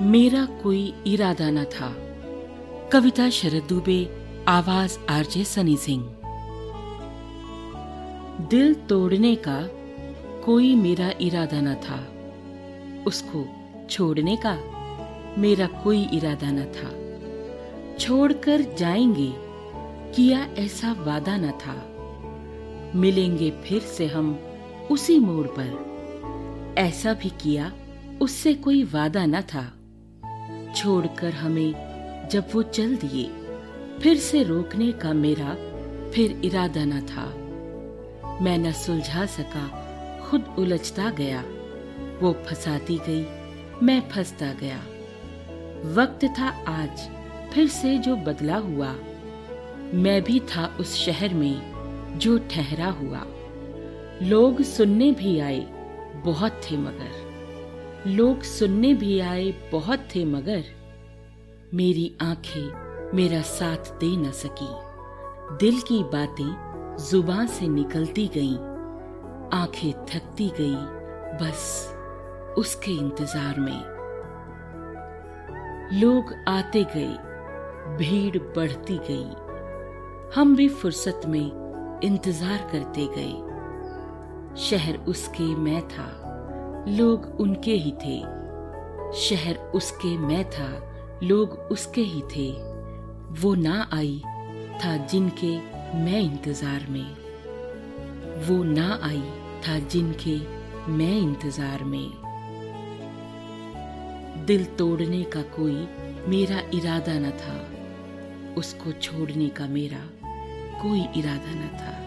मेरा कोई इरादा न था। कविता शरद दुबे आवाज़ आरजे सनी सिंह। दिल तोड़ने का कोई मेरा इरादा न था। उसको छोड़ने का मेरा कोई इरादा न था। छोड़कर जाएँगे, किया ऐसा वादा न था। मिलेंगे फिर से हम उसी मोड़ पर। ऐसा भी किया, उससे कोई वादा न था। छोड़कर हमें जब वो चल दिए, फिर से रोकने का मेरा फिर इरादा न था। मैं न सुलझा सका, खुद उलझता गया। वो फंसाती गई, मैं फंसता गया। वक्त था आज, फिर से जो बदला हुआ। मैं भी था उस शहर में, जो ठहरा हुआ। लोग सुनने भी आए, बहुत थे मगर। लोग सुनने भी आए, बहुत थे मगर। मेरी आँखें मेरा साथ दे न सकी। दिल की बातें ज़ुबान से निकलती गईं। आँखें थकती गई, बस उसके इंतज़ार में। लोग आते गए, भीड़ बढ़ती गई। हम भी फुर्सत में इंतज़ार करते गए। शहर उसके मैं था। लोग उनके ही थे। शहर उसके मैं था, लोग उसके ही थे। वो ना आई था जिनके मैं इंतज़ार में। वो ना आई था जिनके मैं इंतज़ार में। दिल तोड़ने का कोई मेरा इरादा न था। उसको छोड़ने का मेरा कोई इरादा न था।